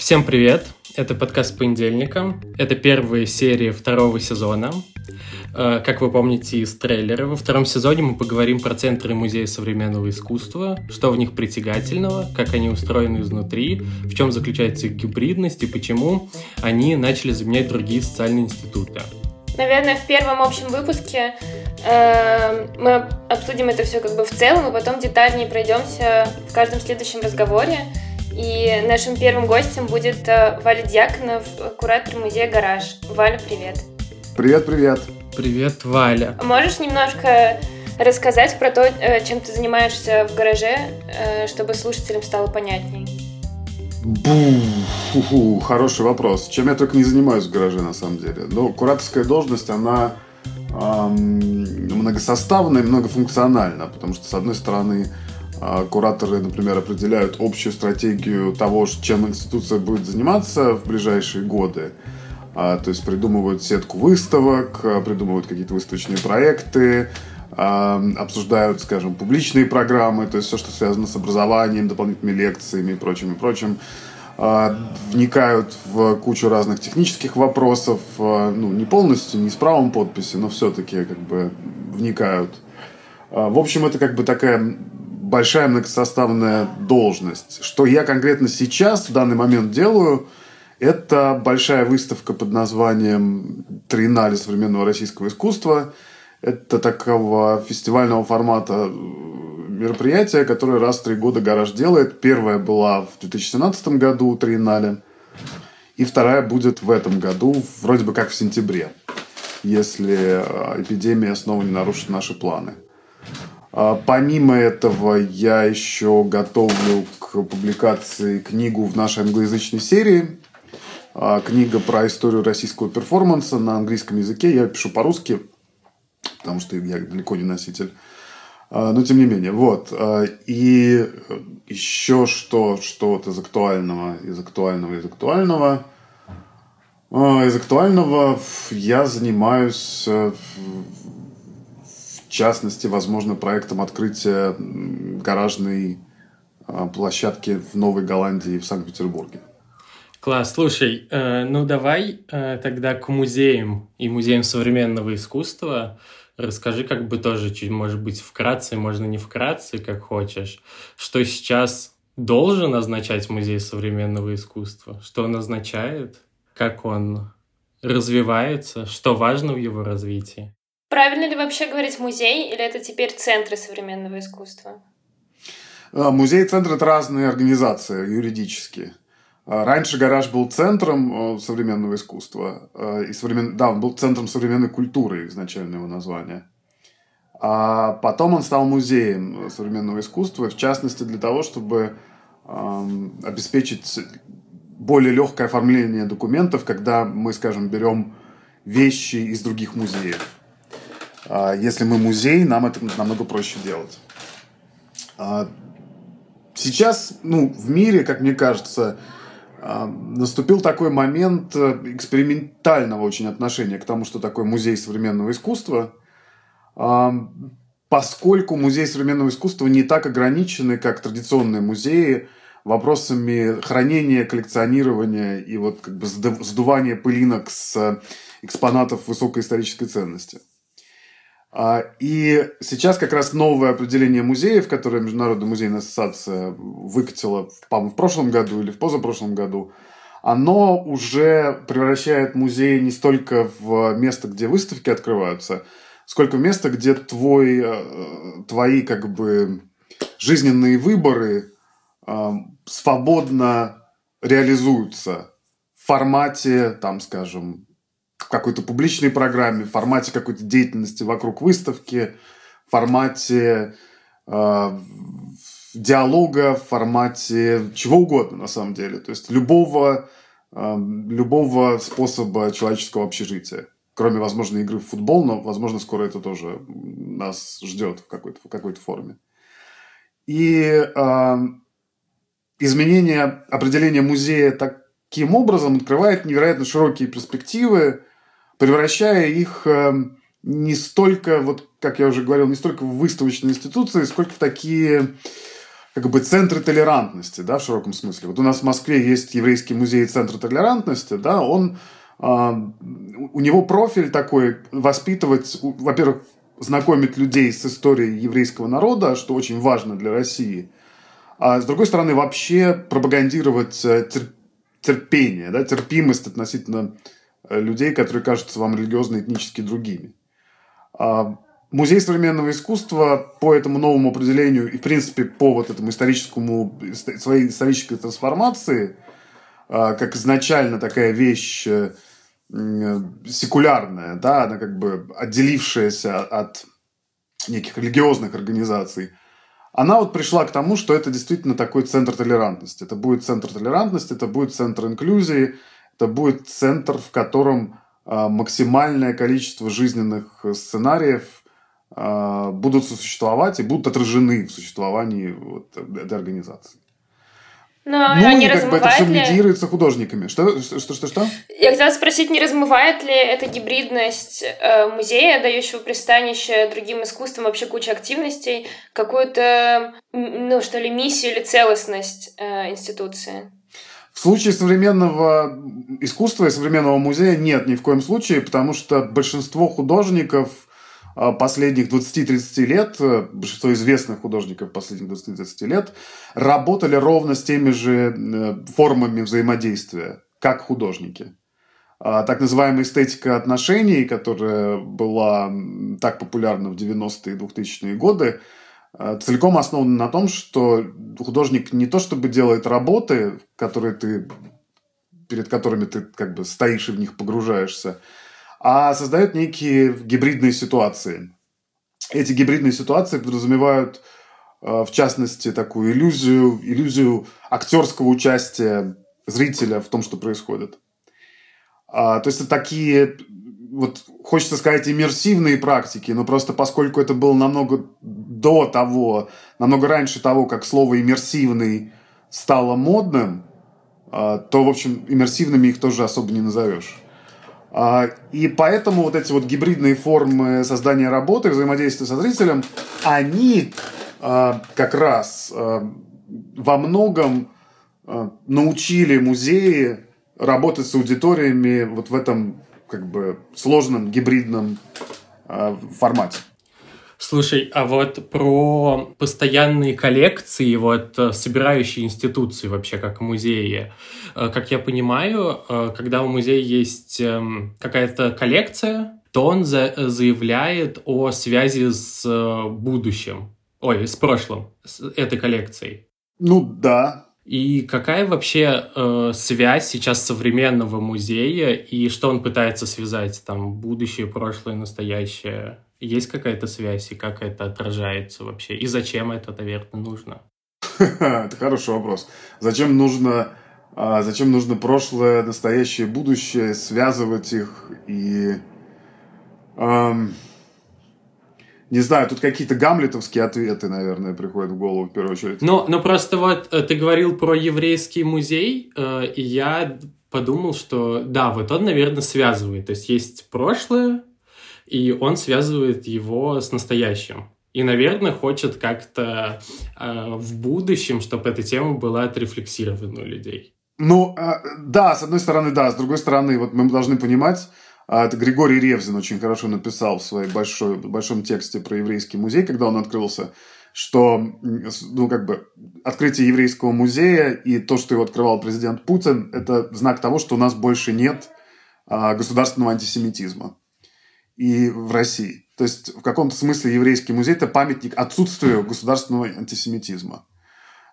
Всем привет! Это подкаст понедельникам. Это первая серия второго сезона. Э, как вы помните из трейлера, во втором сезоне мы поговорим про центры музея современного искусства, что в них притягательного, как они устроены изнутри, в чем заключается их гибридность и почему они начали заменять другие социальные институты. Наверное, в первом общем выпуске э, мы обсудим это все как бы в целом, и потом детальнее пройдемся в каждом следующем разговоре. И нашим первым гостем будет э, Валя Дьяконов, куратор музея «Гараж». Валя, привет. Привет, привет. Привет, Валя. Можешь немножко рассказать про то, э, чем ты занимаешься в гараже, э, чтобы слушателям стало понятней? Бу, хороший вопрос. Чем я только не занимаюсь в гараже, на самом деле. Ну, кураторская должность, она эм, многосоставная и многофункциональна, потому что, с одной стороны, кураторы, например, определяют общую стратегию того, чем институция будет заниматься в ближайшие годы. А, то есть придумывают сетку выставок, придумывают какие-то выставочные проекты, обсуждают, скажем, публичные программы, то есть все, что связано с образованием, дополнительными лекциями и прочим, и прочим. А, вникают в кучу разных технических вопросов, а, ну, не полностью, не с правом подписи, но все-таки как бы вникают. А, в общем, это как бы такая большая многосоставная должность. Что я конкретно сейчас, в данный момент делаю, это большая выставка под названием «Триеннале современного российского искусства», это такого фестивального формата э, мероприятия, которое раз в три года гараж делает. Первая была в 2017 году, Триеннале. И вторая будет в этом году, вроде бы как в сентябре, если э, эпидемия снова не нарушит наши планы. А помимо этого, я еще готовлю к публикации книгу в нашей англоязычной серии. А, книга про историю российского перформанса на английском языке. Я пишу по-русски, потому что я далеко не носитель. А, но тем не менее, вот. И еще что, что-то из актуального, из актуального, из актуального. Из актуального я занимаюсь, э, частности, возможно, проектом открытия гаражной площадки в Новой Голландии в Санкт-Петербурге. Класс, слушай, э, ну давай э, тогда к музеям и музеям современного искусства. Расскажи как бы тоже, чуть, может быть, вкратце, можно не вкратце, как хочешь, что сейчас должен означать музей современного искусства, что он означает, как он развивается, что важно в его развитии. Правильно ли вообще говорить музей, или это теперь центры современного искусства? А, музей и центр – это разные организации юридические. А, раньше гараж был центром э, современного искусства. Э, и современ... Да, он был центром современной культуры, изначально его название. А потом он стал музеем современного искусства, в частности для того, чтобы эм, обеспечить более легкое оформление документов, когда мы, скажем, берем вещи из других музеев. А если мы музей, нам это намного проще делать. А сейчас, ну, в мире, как мне кажется, а, наступил такой момент э, экспериментального очень отношения к тому, что такое музей современного искусства, поскольку музей современного искусства не так ограничены, как традиционные музеи, вопросами хранения, коллекционирования и вот как бы сдувания пылинок с экспонатов высокой исторической ценности. А, и сейчас как раз новое определение музеев, которое Международная музейная ассоциация выкатила, по-моему, в прошлом году или в позапрошлом году, оно уже превращает музей не столько в место, где выставки открываются, сколько в место, где твой, э, твои как бы жизненные выборы э, свободно реализуются в формате, там, скажем, какой-то публичной программе, в формате какой-то деятельности вокруг выставки, в формате э, диалога, в формате чего угодно на самом деле. То есть любого, э, любого способа человеческого общежития. Кроме, возможно, игры в футбол, но, возможно, скоро это тоже нас ждет в какой-то, в какой-то форме. И э, изменение определения музея таким образом открывает невероятно широкие перспективы превращая их эм, не столько, вот как я уже говорил, не столько в выставочные институции, сколько в такие как бы центры толерантности, да, в широком смысле. Вот у нас в Москве есть еврейский музей Центр толерантности, да, он, э, у него профиль такой воспитывать, во-первых, знакомить людей с историей еврейского народа, что очень важно для России, а с другой стороны вообще пропагандировать э, терпение, да, терпимость относительно людей, которые кажутся вам религиозно этнически другими. А, Музей современного искусства по этому новому определению и, в принципе, по вот этому историческому, своей исторической трансформации, а, как изначально такая вещь э, секулярная, да, она как бы отделившаяся от неких религиозных организаций, она вот пришла к тому, что это действительно такой центр толерантности. Это будет центр толерантности, это будет центр инклюзии, это будет центр, в котором а, максимальное количество жизненных сценариев – а, будут сосуществовать и будут отражены в существовании вот этой организации. Но ну, и как бы это все медиируется художниками. Что, что, что, что, что? Я хотела спросить, не размывает ли эта гибридность э, музея, дающего пристанище другим искусствам, вообще куча активностей, какую-то, ну, что ли, миссию или целостность э, институции? В случае современного искусства и современного музея нет ни в коем случае, потому что большинство художников – а, последних 20-30 лет, э, большинство известных художников последних 20-30 лет, работали ровно с теми же э, формами взаимодействия, как художники. А, так называемая эстетика отношений, которая была так популярна в 90-е и 2000-е годы, целиком основана на том, что художник не то чтобы делает работы, которые ты, перед которыми ты как бы стоишь и в них погружаешься, а создает некие гибридные ситуации. Эти гибридные ситуации подразумевают, э, в частности, такую иллюзию, иллюзию актерского участия зрителя в том, что происходит. А, то есть это такие, вот хочется сказать, иммерсивные практики, но просто поскольку это было намного до того, намного раньше того, как слово иммерсивный стало модным, а, то, в общем, иммерсивными их тоже особо не назовешь. А, и поэтому вот эти вот гибридные формы создания работы, взаимодействия со зрителем, они а, как раз во многом научили музеи работать с аудиториями вот в этом как бы сложном гибридном формате. Слушай, а вот про постоянные коллекции, вот э, собирающие институции вообще, как музеи, э, как я понимаю, э, когда у музея есть эм, какая-то коллекция, то он за заявляет о связи с будущим, ой, с прошлым, с этой коллекцией. Ну да, и какая вообще э, связь сейчас современного музея и что он пытается связать там будущее, прошлое, настоящее? Есть какая-то связь и как это отражается вообще? И зачем это, наверное, нужно? Это хороший вопрос. Зачем нужно, а, зачем нужно прошлое, настоящее, будущее, связывать их и... Эм, не знаю, тут какие-то гамлетовские ответы, наверное, приходят в голову в первую очередь. Но, но просто вот э, ты говорил про еврейский музей, э, и я подумал, что да, вот он, наверное, связывает. То есть есть прошлое, и он связывает его с настоящим. И, наверное, хочет как-то э, в будущем, чтобы эта тема была отрефлексирована у людей. Ну, э, да, с одной стороны, да, с другой стороны, вот мы должны понимать, э, это Григорий Ревзин очень хорошо написал в своем большой, большом тексте про еврейский музей, когда он открылся, что, ну, как бы, открытие еврейского музея и то, что его открывал президент Путин, это знак того, что у нас больше нет э, государственного антисемитизма и в России. То есть, в каком-то смысле еврейский музей – это памятник отсутствию государственного антисемитизма.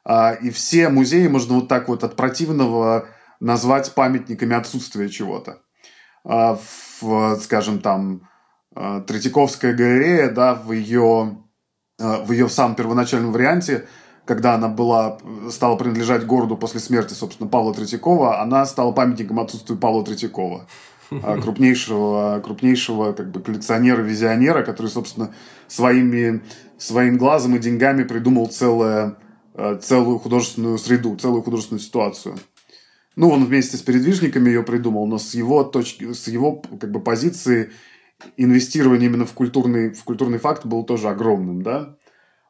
А, и все музеи можно вот так вот от противного назвать памятниками отсутствия чего-то. А, в, скажем, там, а, Третьяковская галерея, да, в ее, в ее самом первоначальном варианте, когда она была, стала принадлежать городу после смерти, собственно, Павла Третьякова, она стала памятником отсутствию Павла Третьякова. А, крупнейшего, крупнейшего как бы коллекционера-визионера, который, собственно, своими, своим глазом и деньгами придумал целое, а, целую художественную среду, целую художественную ситуацию. Ну, он вместе с передвижниками ее придумал, но с его точки, с его как бы позиции инвестирование именно в культурный, в культурный факт был тоже огромным, да.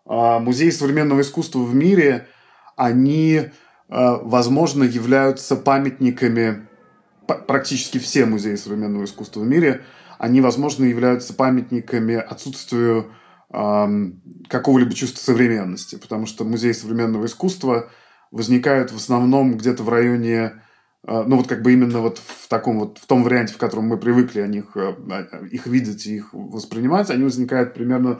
а, музеи современного искусства в мире, они, а, возможно, являются памятниками, практически все музеи современного искусства в мире, они, возможно, являются памятниками отсутствию какого-либо чувства современности, потому что музеи современного искусства возникают в основном где-то в районе а, ну вот как бы именно вот в таком вот, в том варианте, в котором мы привыкли о них, э, их видеть и их воспринимать, они возникают примерно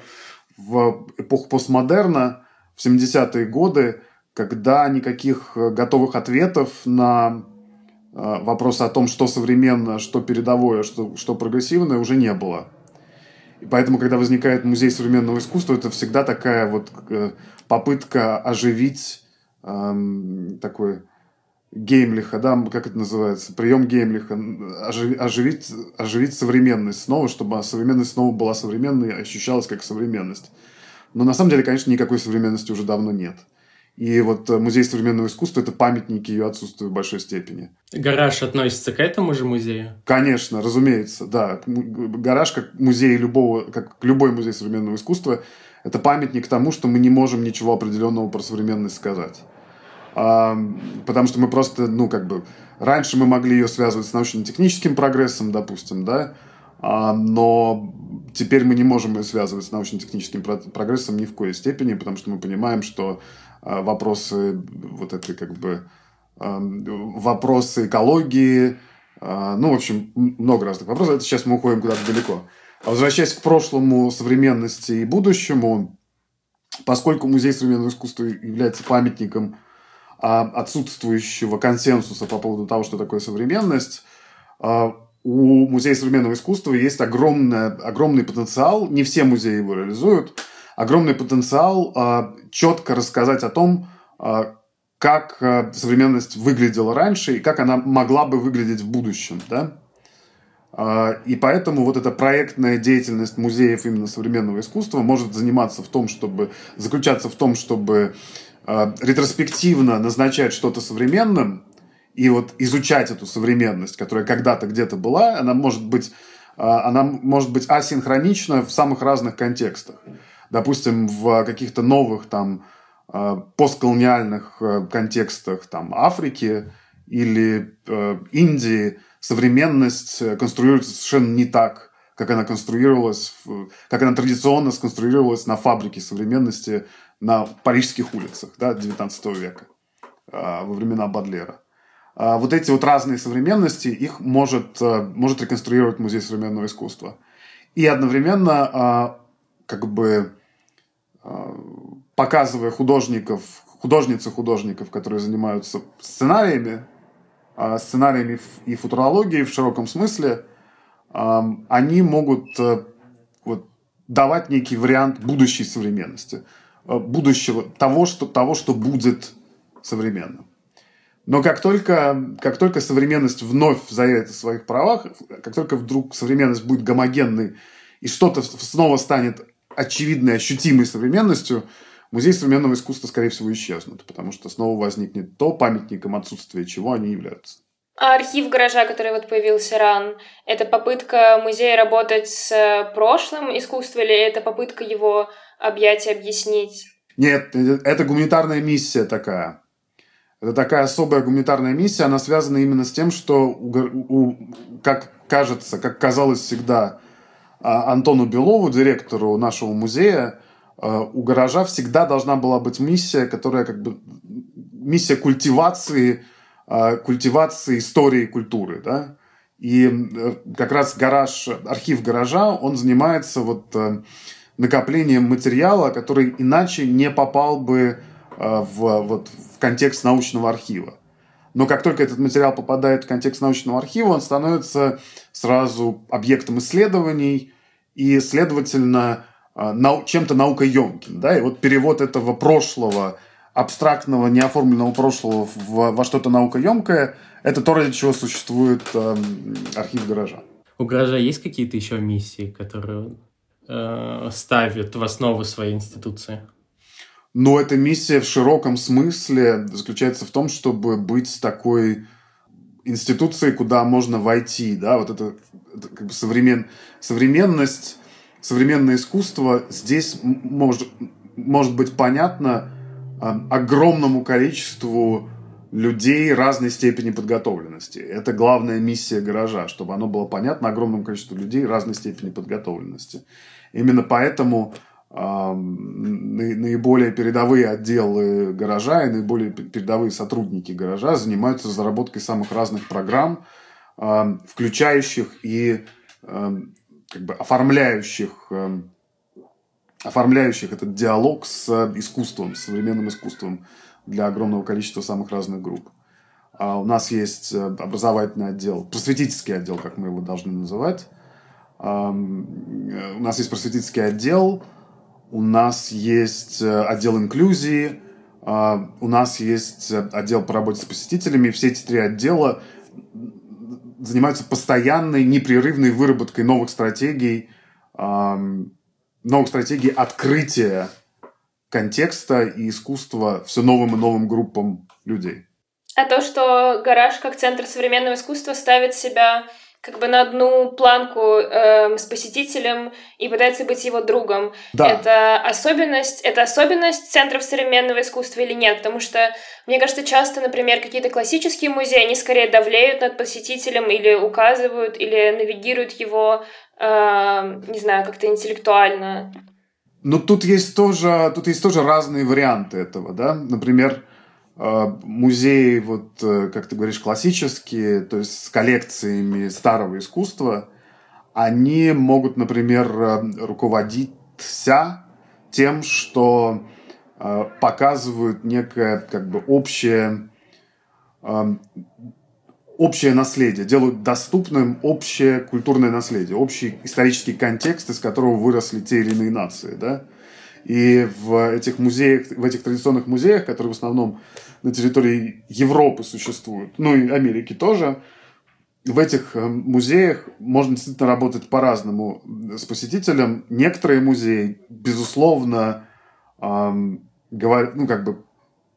в эпоху постмодерна, в 70-е годы, когда никаких э, готовых ответов на э, вопросы о том, что современно, что передовое, что, что прогрессивное, уже не было. И поэтому, когда возникает музей современного искусства, это всегда такая вот попытка оживить эм, такой Геймлиха, да, как это называется, прием Геймлиха, оживить, оживить современность снова, чтобы современность снова была современной и ощущалась как современность. Но на самом деле, конечно, никакой современности уже давно нет. И вот э, музей современного искусства – это памятник ее отсутствия в большой степени. Гараж относится к этому же музею? Конечно, разумеется, да. Гараж, как музей любого, как любой музей современного искусства, это памятник тому, что мы не можем ничего определенного про современность сказать потому что мы просто, ну, как бы, раньше мы могли ее связывать с научно-техническим прогрессом, допустим, да, а, но теперь мы не можем ее связывать с научно-техническим прогрессом ни в коей степени, потому что мы понимаем, что вопросы вот этой, как бы, вопросы экологии, а, ну, в общем, много разных вопросов. Это сейчас мы уходим куда-то далеко. А возвращаясь к прошлому, современности и будущему, поскольку Музей современного искусства является памятником а, отсутствующего консенсуса по поводу того, что такое современность, а, у Музея современного искусства есть огромный, огромный потенциал, не все музеи его реализуют, огромный потенциал а, четко рассказать о том, как современность выглядела раньше и как она могла бы выглядеть в будущем. Да? И поэтому вот эта проектная деятельность музеев именно современного искусства может заниматься в том, чтобы заключаться в том, чтобы ретроспективно назначать что-то современным и вот изучать эту современность, которая когда-то где-то была, она может быть, она может быть асинхронична в самых разных контекстах. Допустим, в каких-то новых там э, постколониальных э, контекстах там Африки или э, Индии современность конструируется совершенно не так, как она конструировалась, как она традиционно сконструировалась на фабрике современности на парижских улицах да, 19 века, а, во времена Бадлера. А, вот эти вот разные современности, их может, а, может реконструировать Музей современного искусства. И одновременно как бы показывая художников, художницы художников, которые занимаются сценариями, сценариями и футурологией в широком смысле, они могут вот, давать некий вариант будущей современности. Э, будущего, того, что, того, что будет современным. Но как только, как только современность вновь заявит о своих правах, как только вдруг современность будет гомогенной и что-то снова станет очевидной, ощутимой современностью, музей современного искусства, скорее всего, исчезнут, потому что снова возникнет то памятником отсутствия чего они являются. А архив гаража, который вот появился ран, это попытка музея работать с прошлым искусства или это попытка его объять и объяснить? Нет, это гуманитарная миссия такая. Это такая особая гуманитарная миссия, она связана именно с тем, что, у, у, как кажется, как казалось всегда Антону Белову, директору нашего музея, а, у гаража всегда должна была быть миссия, которая как бы миссия культивации, а, культивации истории и культуры, да. И э, как раз гараж, архив гаража, он занимается вот э, накоплением материала, который иначе не попал бы э, в, вот, в контекст научного архива. Но как только этот материал попадает в контекст научного архива, он становится сразу объектом исследований и, следовательно, э, чем-то наукоемким. Да? И вот перевод этого прошлого, абстрактного, неоформленного прошлого во что-то наукоемкое, это то, ради чего существует э, архив гаража. У гаража есть какие-то еще миссии, которые э, ставит в основу своей институции? Но эта миссия в широком смысле заключается в том, чтобы быть такой институцией, куда можно войти, да, вот это, это как бы современ, современность, современное искусство здесь может, может быть понятно огромному количеству людей разной степени подготовленности. Это главная миссия гаража, чтобы оно было понятно огромному количеству людей разной степени подготовленности. Именно поэтому э, наиболее передовые отделы гаража и наиболее передовые сотрудники гаража занимаются разработкой самых разных программ, э, включающих и э, как бы оформляющих э, оформляющих этот диалог с искусством, с современным искусством для огромного количества самых разных групп. А у нас есть э, образовательный отдел, просветительский отдел, как мы его должны называть. А, у нас есть просветительский отдел, у нас есть э, отдел инклюзии, а, у нас есть отдел по работе с посетителями. Все эти три отдела занимаются постоянной, непрерывной выработкой новых стратегий, новых стратегий открытия контекста и искусства все новым и новым группам людей. А то, что гараж как центр современного искусства ставит себя как бы на одну планку э, с посетителем и пытается быть его другом. Да. Это особенность, это особенность центров современного искусства или нет? Потому что мне кажется, часто, например, какие-то классические музеи, они скорее давлеют над посетителем или указывают, или навигируют его, э, не знаю, как-то интеллектуально. Но тут есть тоже, тут есть тоже разные варианты этого, да. Например, музеи, вот, э, как ты говоришь, классические, то есть с коллекциями старого искусства, они могут, например, э, руководиться тем, что показывают некое как бы общее общее наследие, делают доступным общее культурное наследие, общий исторический контекст, из которого выросли те или иные нации, да. И в этих музеях, в этих традиционных музеях, которые в основном на территории Европы существуют, ну и Америки тоже, в этих э, музеях можно действительно работать по-разному с посетителем. Некоторые музеи, безусловно, эм, говорят, ну, как бы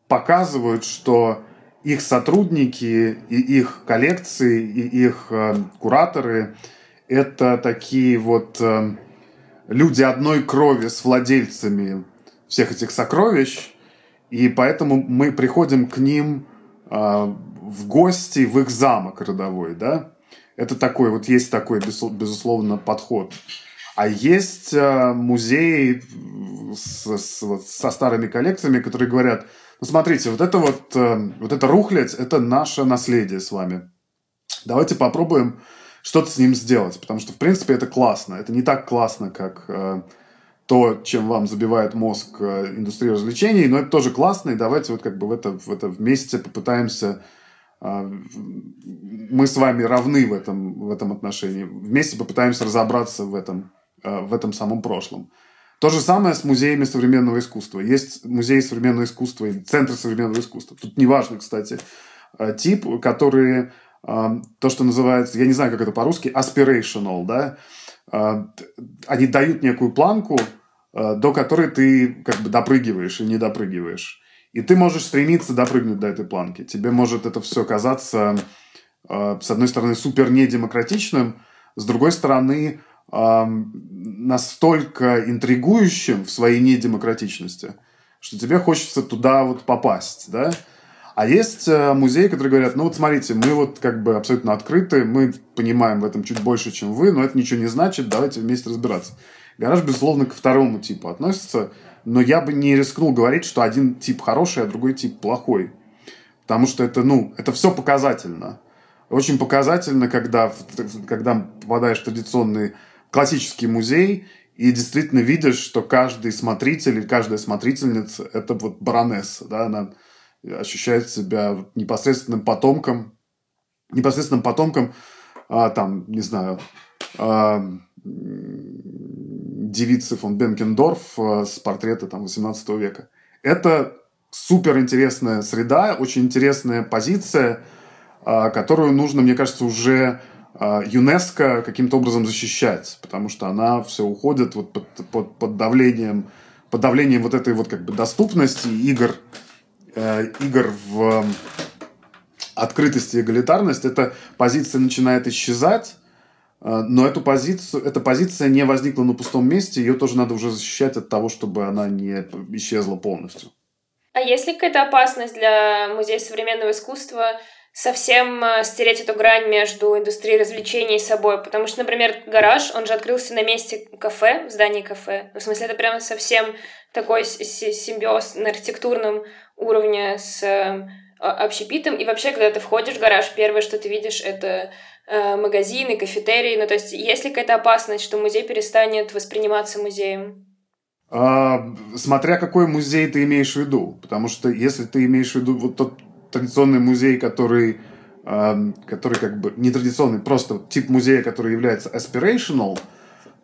показывают, что их сотрудники и их коллекции, и их э, кураторы – это такие вот э, люди одной крови с владельцами всех этих сокровищ, и поэтому мы приходим к ним э, в гости в их замок родовой, да? Это такой, вот есть такой, безусловно, подход. А есть э, музеи с, с, со старыми коллекциями, которые говорят – ну, смотрите, вот это вот, э, вот это рухлядь, это наше наследие с вами. Давайте попробуем что-то с ним сделать, потому что, в принципе, это классно. Это не так классно, как э, то, чем вам забивает мозг э, индустрия развлечений, но это тоже классно, и давайте вот как бы в это, в это вместе попытаемся мы с вами равны в этом, в этом отношении. Вместе попытаемся разобраться в этом, в этом самом прошлом. То же самое с музеями современного искусства. Есть музеи современного искусства и центры современного искусства. Тут неважно, кстати, э, тип, которые э, то, что называется, я не знаю, как это по-русски, aspirational, да, э, они дают некую планку, до которой ты как бы допрыгиваешь и не допрыгиваешь. И ты можешь стремиться допрыгнуть до этой планки. Тебе может это все казаться, с одной стороны, супер недемократичным, с другой стороны, настолько интригующим в своей недемократичности, что тебе хочется туда вот попасть, да? А есть э, музеи, которые говорят, ну вот смотрите, мы вот как бы абсолютно открыты, мы понимаем в этом чуть больше, чем вы, но это ничего не значит, давайте вместе разбираться. Гараж, безусловно, ко второму типу относится, но я бы не рискнул говорить, что один тип хороший, а другой тип плохой. Потому что это, ну, это все показательно. Очень показательно, когда, когда попадаешь в традиционный классический музей, и действительно видишь, что каждый смотритель или каждая смотрительница – это вот баронесса, да, она ощущает себя непосредственным потомком, непосредственным потомком, а, там, не знаю, а, девицы фон Бенкендорф а, с портрета там 18 века. Это супер интересная среда, очень интересная позиция, а, которую нужно, мне кажется, уже а, ЮНЕСКО каким-то образом защищать, потому что она все уходит вот под, под, под давлением под давлением вот этой вот как бы доступности игр, э, игр в э, открытости и эгалитарность, эта позиция начинает исчезать, но эту позицию, эта позиция не возникла на пустом месте, ее тоже надо уже защищать от того, чтобы она не исчезла полностью. А есть ли какая-то опасность для музея современного искусства совсем э, стереть эту грань между индустрией развлечений и собой? Потому что, например, гараж, он же открылся на месте кафе, в здании кафе. В смысле, это прямо совсем такой симбиоз на архитектурном уровне с э, общепитом. И вообще, когда ты входишь в гараж, первое, что ты видишь, это магазины, кафетерии. Ну, то есть, есть ли какая-то опасность, что музей перестанет восприниматься музеем? А, смотря какой музей ты имеешь в виду. Потому что если ты имеешь в виду вот тот традиционный музей, который, а, который как бы не традиционный, просто тип музея, который является aspirational,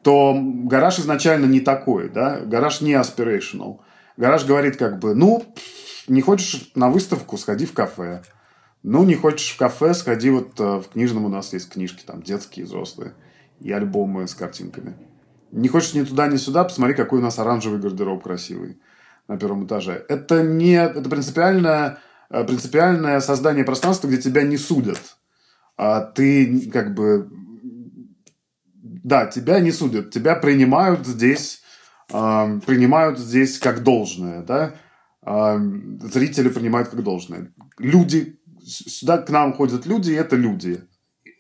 то гараж изначально не такой, да, гараж не aspirational. Гараж говорит как бы, ну, не хочешь на выставку, сходи в кафе. Ну, не хочешь в кафе, сходи вот э, в книжном, у нас есть книжки там детские, взрослые, и альбомы с картинками. Не хочешь ни туда, ни сюда, посмотри, какой у нас оранжевый гардероб красивый на первом этаже. Это не, это принципиальное, э, принципиальное создание пространства, где тебя не судят. А ты как бы... Да, тебя не судят, тебя принимают здесь, э, принимают здесь как должное, да. Э, зрители принимают как должное. Люди, сюда к нам ходят люди, и это люди.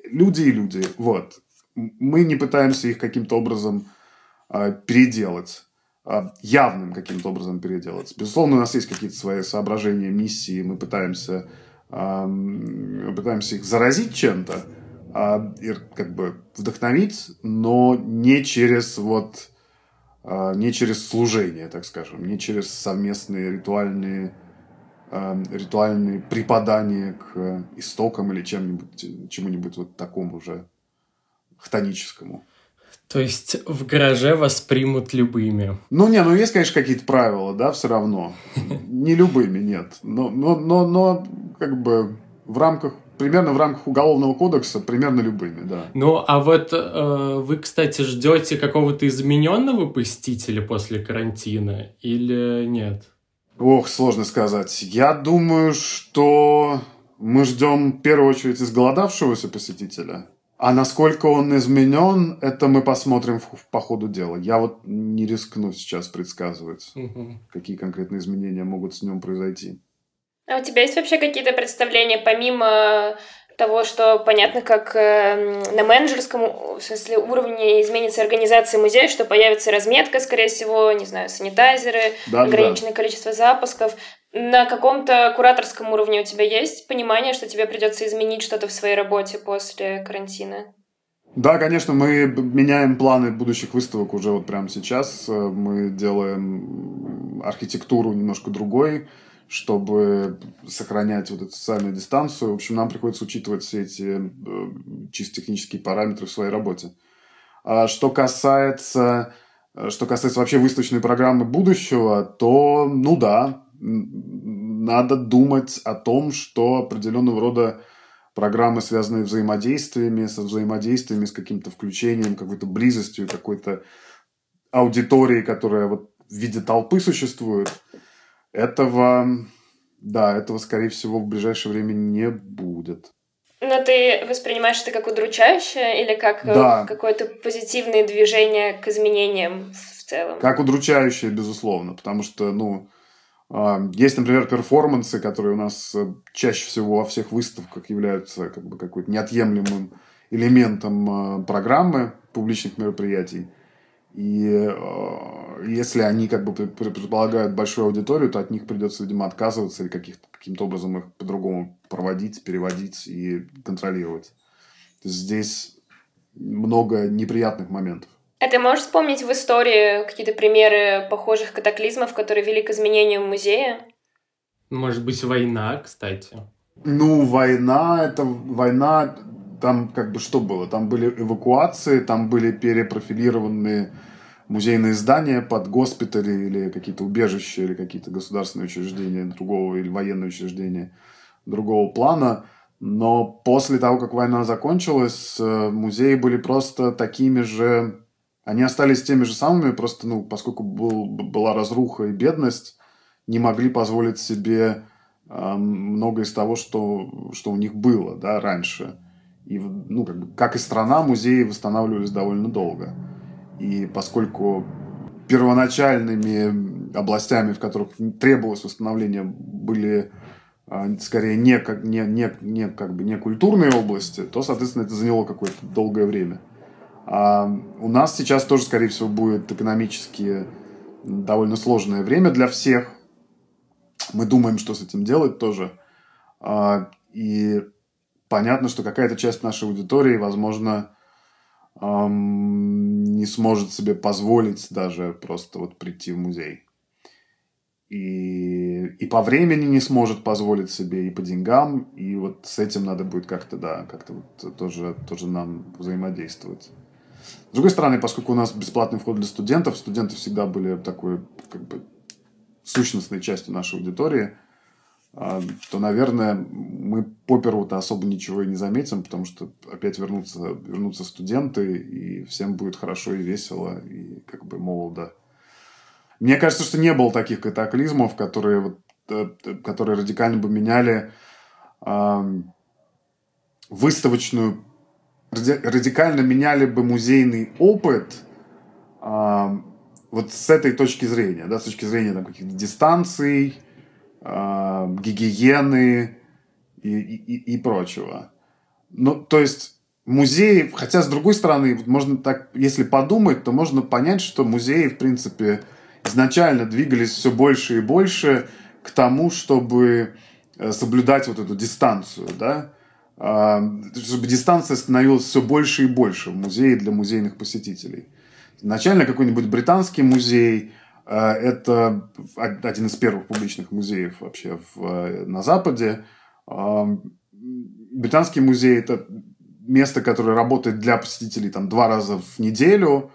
Люди и люди, вот. Мы не пытаемся их каким-то образом а, переделать а, явным каким-то образом переделать. Безусловно, у нас есть какие-то свои соображения, миссии, мы пытаемся, пытаемся их заразить чем-то, а, и как бы вдохновить, но не через вот не через служение, так скажем, не через совместные ритуальные ритуальные преподания к истокам или чем-нибудь, чему-нибудь вот такому же хтоническому. То есть в гараже вас примут любыми? Ну, не, ну есть, конечно, какие-то правила, да, все равно. Не любыми, нет. Но, но, но, но как бы в рамках примерно в рамках уголовного кодекса, примерно любыми, да. Ну, а вот э, вы, кстати, ждете какого-то измененного посетителя после карантина или нет? Ох, сложно сказать. Я думаю, что мы ждем в первую очередь изголодавшегося посетителя. А насколько он изменен, это мы посмотрим в, по ходу дела. Я вот не рискну сейчас предсказывать, угу. какие конкретные изменения могут с ним произойти. А у тебя есть вообще какие-то представления, помимо того, что понятно, как э, на менеджерском в смысле, уровне изменится организация музея, что появится разметка, скорее всего, не знаю, санитайзеры, да, ограниченное да. количество запусков. На каком-то кураторском уровне у тебя есть понимание, что тебе придется изменить что-то в своей работе после карантина? Да, конечно, мы меняем планы будущих выставок уже вот прямо сейчас. Мы делаем архитектуру немножко другой, чтобы сохранять вот эту социальную дистанцию. В общем, нам приходится учитывать все эти э, чисто технические параметры в своей работе. А что касается, что касается вообще выставочной программы будущего, то, ну да, надо думать о том, что определенного рода программы, связанные взаимодействиями, со взаимодействиями, с каким-то включением, какой-то близостью, какой-то аудитории, которая вот в виде толпы существует, этого, да, этого, скорее всего, в ближайшее время не будет. Но ты воспринимаешь это как удручающее или как э, да. какое-то позитивное движение к изменениям в целом? Как удручающее, безусловно, потому что, ну, а, есть, например, перформансы, которые у нас э, чаще всего во всех выставках являются как бы какой-то неотъемлемым элементом э, программы публичных мероприятий. И э, если они как бы предполагают большую аудиторию, то от них придется, видимо, отказываться или каким-то образом их по-другому проводить, переводить и контролировать. Здесь много неприятных моментов. А ты можешь вспомнить в истории какие-то примеры похожих катаклизмов, которые вели к изменению музея? Может быть, война, кстати. Ну, война, это война, там как бы что было? Там были эвакуации, там были перепрофилированные музейные здания под госпитали или какие-то убежища, или какие-то государственные учреждения другого, или военные учреждения другого плана. Но после того, как война закончилась, э, музеи были просто такими же они остались теми же самыми, просто, ну, поскольку был, была разруха и бедность, не могли позволить себе э, многое из того, что, что у них было, да, раньше. И, ну, как, бы, как и страна, музеи восстанавливались довольно долго. И поскольку первоначальными областями, в которых требовалось восстановление, были а, скорее не, как, не, не, не, как бы не культурные области, то, соответственно, это заняло какое-то долгое время. А у нас сейчас тоже, скорее всего, будет экономически довольно сложное время для всех. Мы думаем, что с этим делать тоже. А, и понятно, что какая-то часть нашей аудитории, возможно, не сможет себе позволить даже просто вот прийти в музей. И, и по времени не сможет позволить себе, и по деньгам, и вот с этим надо будет как-то, да, как-то вот тоже, тоже нам взаимодействовать. С другой стороны, поскольку у нас бесплатный вход для студентов, студенты всегда были такой, как бы, сущностной частью нашей аудитории – а, то, наверное, мы по перву-то особо ничего и не заметим, потому что опять вернутся, вернутся студенты, и всем будет хорошо и весело, и как бы молодо. Мне кажется, что не было таких катаклизмов, которые, вот, э, которые радикально бы меняли э, выставочную, радикально меняли бы музейный опыт э, вот с этой точки зрения, да, с точки зрения там, каких-то дистанций, э, гигиены и, и, и прочего. Ну, то есть музеи, хотя с другой стороны, можно так, если подумать, то можно понять, что музеи, в принципе, изначально двигались все больше и больше к тому, чтобы э, соблюдать вот эту дистанцию, да, а, чтобы дистанция становилась все больше и больше в музее для музейных посетителей. Изначально какой-нибудь британский музей – Э, это один из первых публичных музеев вообще в, э, на Западе. Британский музей – это место, которое работает для посетителей там, два раза в неделю,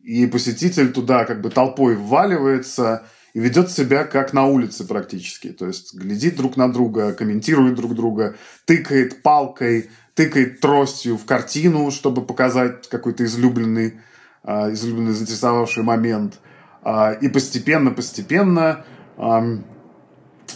и посетитель туда как бы толпой вваливается и ведет себя как на улице практически. То есть глядит друг на друга, комментирует друг друга, тыкает палкой, тыкает тростью в картину, чтобы показать какой-то излюбленный, э, излюбленный заинтересовавший момент – а, и постепенно, постепенно,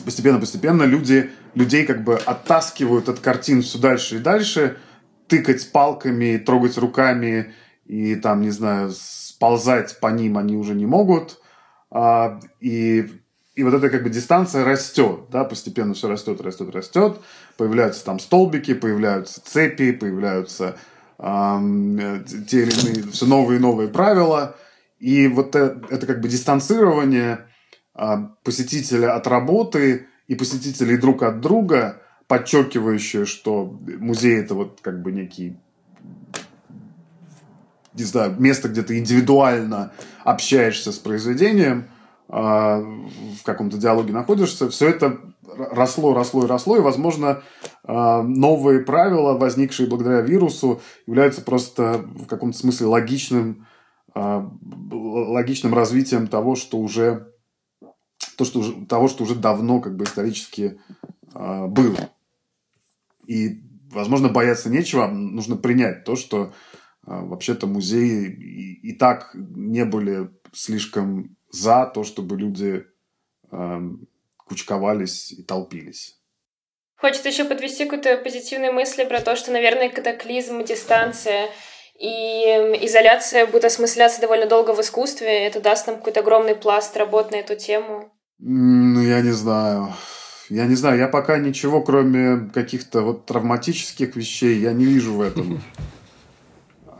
постепенно, постепенно люди, людей как бы оттаскивают от картин все дальше и дальше, тыкать палками, трогать руками и там, не знаю, сползать по ним они уже не могут. А, и, и вот эта как бы дистанция растет, да, постепенно все растет, растет, растет. Появляются там столбики, появляются цепи, появляются э, те или иные, все новые и новые правила – и вот это, это как бы дистанцирование а, посетителя от работы и посетителей друг от друга, подчеркивающее, что музей это вот как бы некий не знаю, место, где ты индивидуально общаешься с произведением, а, в каком-то диалоге находишься, все это росло, росло и росло, и, возможно, а, новые правила, возникшие благодаря вирусу, являются просто в каком-то смысле логичным а, логичным развитием того, что уже то, что уже, того, что уже давно как бы исторически э, было. И, возможно, бояться нечего, нужно принять то, что э, вообще-то музеи и, и так не были слишком за то, чтобы люди э, кучковались и толпились. Хочется еще подвести какую-то позитивную мысль про то, что, наверное, катаклизм, дистанция и изоляция будет осмысляться довольно долго в искусстве. Это даст нам какой-то огромный пласт работ на эту тему. Ну, я не знаю. Я не знаю, я пока ничего, кроме каких-то вот травматических вещей, я не вижу в этом.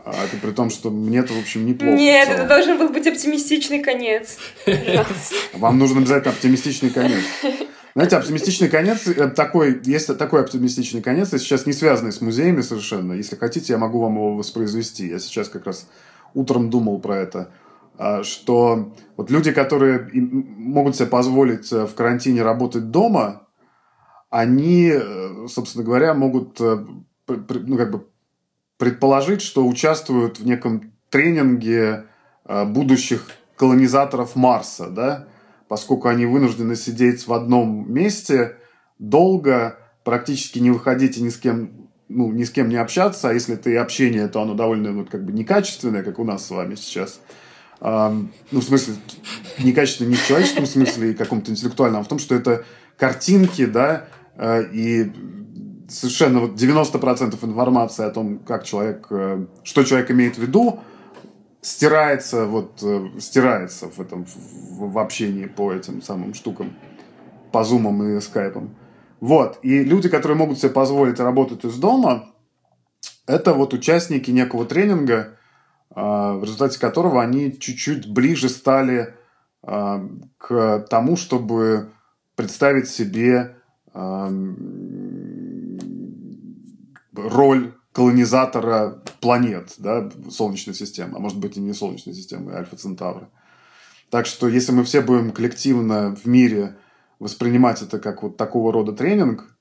А это при том, что мне это, в общем, неплохо. Нет, это должен был быть оптимистичный конец. Пожалуйста. Вам нужен обязательно оптимистичный конец. Знаете, оптимистичный конец, э, такой, есть такой оптимистичный конец, и сейчас не связанный с музеями совершенно. Если хотите, я могу вам его воспроизвести. Я сейчас как раз утром думал про это что вот люди, которые могут себе позволить э, в карантине работать дома, они, э, собственно говоря, могут ну, как бы предположить, что участвуют в неком тренинге будущих колонизаторов Марса, да, поскольку они вынуждены сидеть в одном месте долго, практически не выходить и ни с кем ну, ни с кем не общаться, а если это и общение, то оно довольно вот, как бы некачественное, как у нас с вами сейчас. Ну, в смысле, некачественное не в человеческом смысле и каком-то интеллектуальном, а в том, что это картинки, да, а, и совершенно вот 90% информации о том, как человек, э, что человек имеет в виду, стирается, вот, э, стирается в этом, в, общении по этим самым штукам, по зумам и скайпам. Вот. И люди, которые могут себе позволить работать из дома, это вот участники некого тренинга, в результате которого они чуть-чуть ближе стали а, к тому, чтобы представить себе а, роль колонизатора планет, да, Солнечной системы, а может быть и не Солнечной системы, Альфа Центавра. Так что если мы все будем коллективно в мире воспринимать это как вот такого рода тренинг,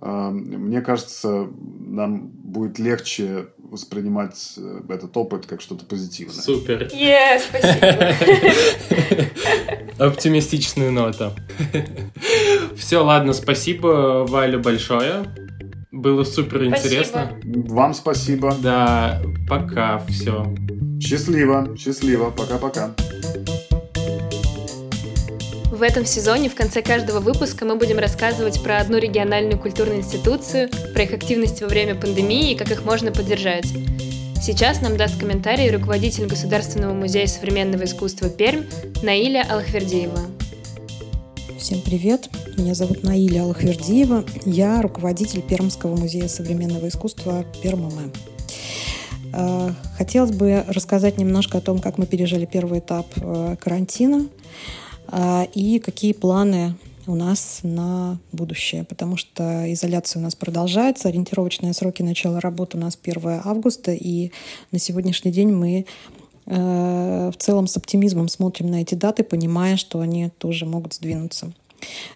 мне кажется, нам будет легче воспринимать э, этот опыт как что-то позитивное. Супер. Yes, спасибо. Оптимистичную ноту. Все, ладно, спасибо, Валя, большое. Было супер интересно. Вам спасибо. Да, пока, все. Счастливо, счастливо, пока-пока. В этом сезоне в конце каждого выпуска мы будем рассказывать про одну региональную культурную институцию, про их активность во время пандемии и как их можно поддержать. Сейчас нам даст комментарий руководитель Государственного музея современного искусства Пермь Наиля Алхвердиева. Всем привет! Меня зовут Наиля Алхвердиева. Я руководитель Пермского музея современного искусства Пермаме. Хотелось бы рассказать немножко о том, как мы пережили первый этап э, карантина – и какие планы у нас на будущее, потому что изоляция у нас продолжается, ориентировочные сроки начала работы у нас 1 августа, и на сегодняшний день мы э, в целом с оптимизмом смотрим на эти даты, понимая, что они тоже могут сдвинуться.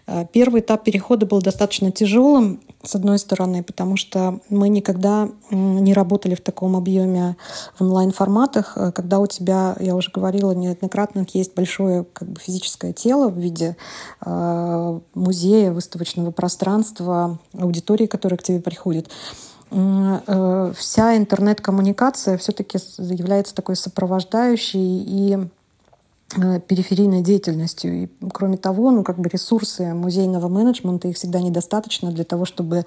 Э, первый этап перехода был достаточно тяжелым, с одной стороны, потому что мы никогда не работали в таком объеме в онлайн-форматах, э, когда у тебя, я уже говорила неоднократно, есть большое как бы, физическое тело в виде э, музея, выставочного пространства, аудитории, которая к тебе приходит. Э, вся интернет-коммуникация все-таки является такой сопровождающей и периферийной деятельностью. И, кроме того, ну, как бы ресурсы музейного менеджмента, их всегда недостаточно для того, чтобы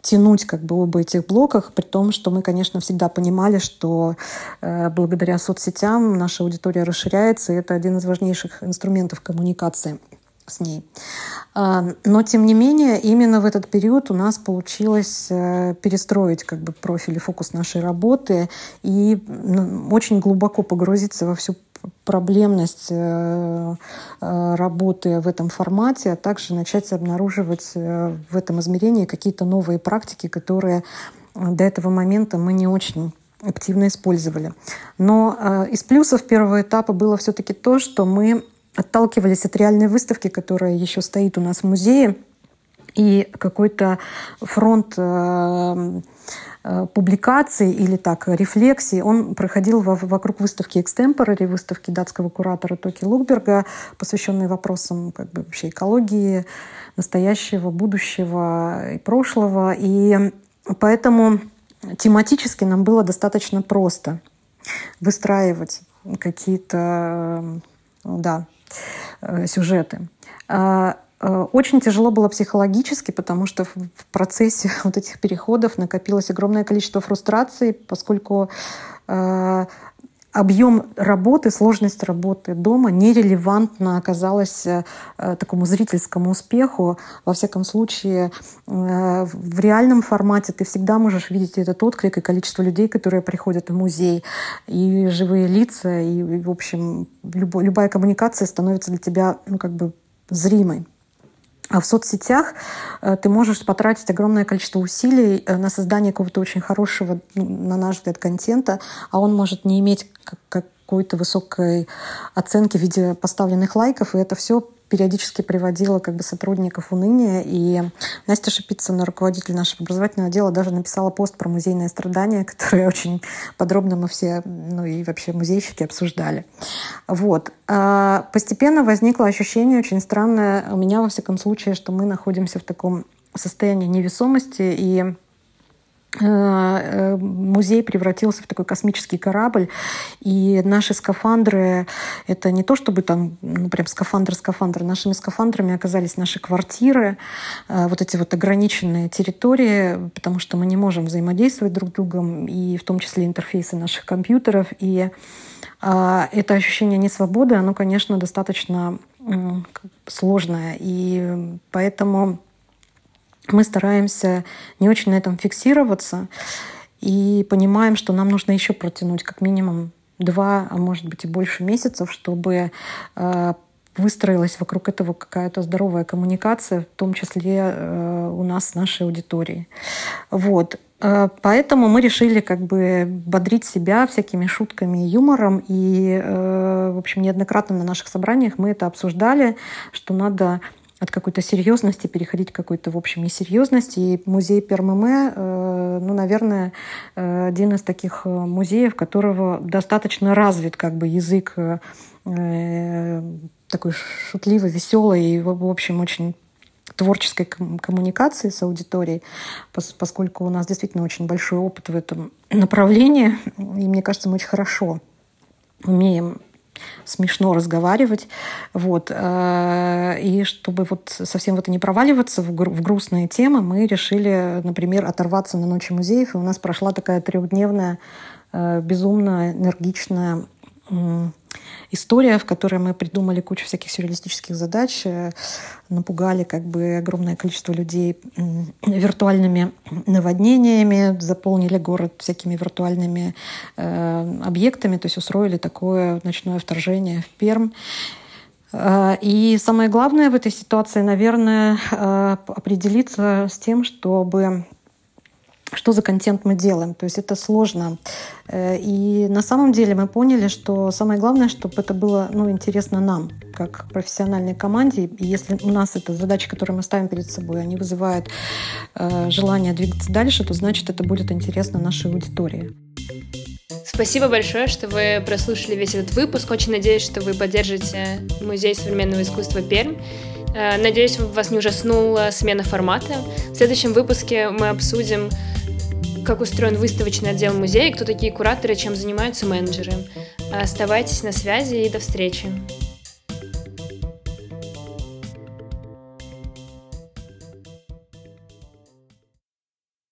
тянуть как бы оба этих блоках, при том, что мы, конечно, всегда понимали, что э, благодаря соцсетям наша аудитория расширяется, и это один из важнейших инструментов коммуникации с ней. А, но, тем не менее, именно в этот период у нас получилось э, перестроить как бы, профиль и фокус нашей работы и ну, очень глубоко погрузиться во всю проблемность э, э, работы в этом формате, а также начать обнаруживать э, в этом измерении какие-то новые практики, которые до этого момента мы не очень активно использовали. Но из плюсов первого этапа было все-таки то, что мы отталкивались от реальной выставки, которая еще стоит у нас в музее, и какой-то фронт Э, публикаций или так рефлексий, он проходил вокруг выставки «Экстемпорари», выставки датского куратора Токи Лукберга, посвященной вопросам как бы, вообще экологии, настоящего, будущего и прошлого. И поэтому тематически нам было достаточно просто выстраивать какие-то да, э, сюжеты. Э, очень тяжело было психологически, потому что в процессе вот этих переходов накопилось огромное количество фрустрации, поскольку э, объем работы, сложность работы дома нерелевантно оказалась э, такому зрительскому успеху. Во всяком случае, в реальном формате ты всегда можешь видеть этот отклик и количество людей, которые приходят в музей, и живые лица, и, в общем, любо, любая коммуникация становится для тебя ну, как бы зримой. А в соцсетях э, ты можешь потратить огромное количество усилий э, на создание какого-то очень хорошего, ну, на наш взгляд, контента, а он может не иметь какой-то высокой оценки в виде поставленных лайков, и это все периодически приводила как бы сотрудников в уныние. И Настя Шипицына, руководитель нашего образовательного отдела, даже написала пост про музейное страдание, который очень подробно мы все, ну и вообще музейщики обсуждали. Вот. А постепенно возникло ощущение очень странное у меня, во всяком случае, что мы находимся в таком состоянии невесомости и музей превратился в такой космический корабль, и наши скафандры — это не то, чтобы там, ну, прям скафандр-скафандр. Нашими скафандрами оказались наши квартиры, э, вот эти вот ограниченные территории, потому что мы не можем взаимодействовать друг с другом, и в том числе интерфейсы наших компьютеров. И это ощущение несвободы, оно, конечно, достаточно сложное. И поэтому мы стараемся не очень на этом фиксироваться и понимаем, что нам нужно еще протянуть как минимум два, а может быть и больше месяцев, чтобы э, выстроилась вокруг этого какая-то здоровая коммуникация, в том числе э, у нас с нашей аудиторией. Вот. Э, поэтому мы решили как бы бодрить себя всякими шутками и юмором. И, в общем, неоднократно на наших собраниях мы это обсуждали, что надо от какой-то серьезности переходить к какой-то, в общем, несерьезности. И музей Пермаме, э, ну, наверное, э, один из таких э, музеев, которого достаточно развит как бы язык такой шутливый, веселый и, в общем, очень творческой коммуникации с аудиторией, поскольку у нас действительно очень большой опыт в этом направлении, и мне кажется, мы очень хорошо умеем смешно разговаривать. Вот. Э, и чтобы вот совсем в это не проваливаться, в грустные темы, мы решили, например, оторваться на Ночи музеев. И у нас прошла такая трехдневная, э, безумно энергичная история, в которой мы придумали кучу всяких сюрреалистических задач, э, напугали как бы огромное количество людей виртуальными наводнениями, заполнили город всякими виртуальными э, объектами, то есть устроили такое ночное вторжение в Перм. Э, и самое главное в этой ситуации, наверное, э, определиться с тем, чтобы что за контент мы делаем. То есть это сложно. Э, и на самом деле мы поняли, что самое главное, чтобы это было ну, интересно нам, как профессиональной команде. И если у нас это задачи, которые мы ставим перед собой, они вызывают э, желание двигаться дальше, то значит это будет интересно нашей аудитории. Спасибо большое, что вы прослушали весь этот выпуск. Очень надеюсь, что вы поддержите Музей современного искусства Пермь. Э, надеюсь, вас не ужаснула смена формата. В следующем выпуске мы обсудим как устроен выставочный отдел музея, кто такие кураторы, чем занимаются менеджеры. Оставайтесь на связи и до встречи.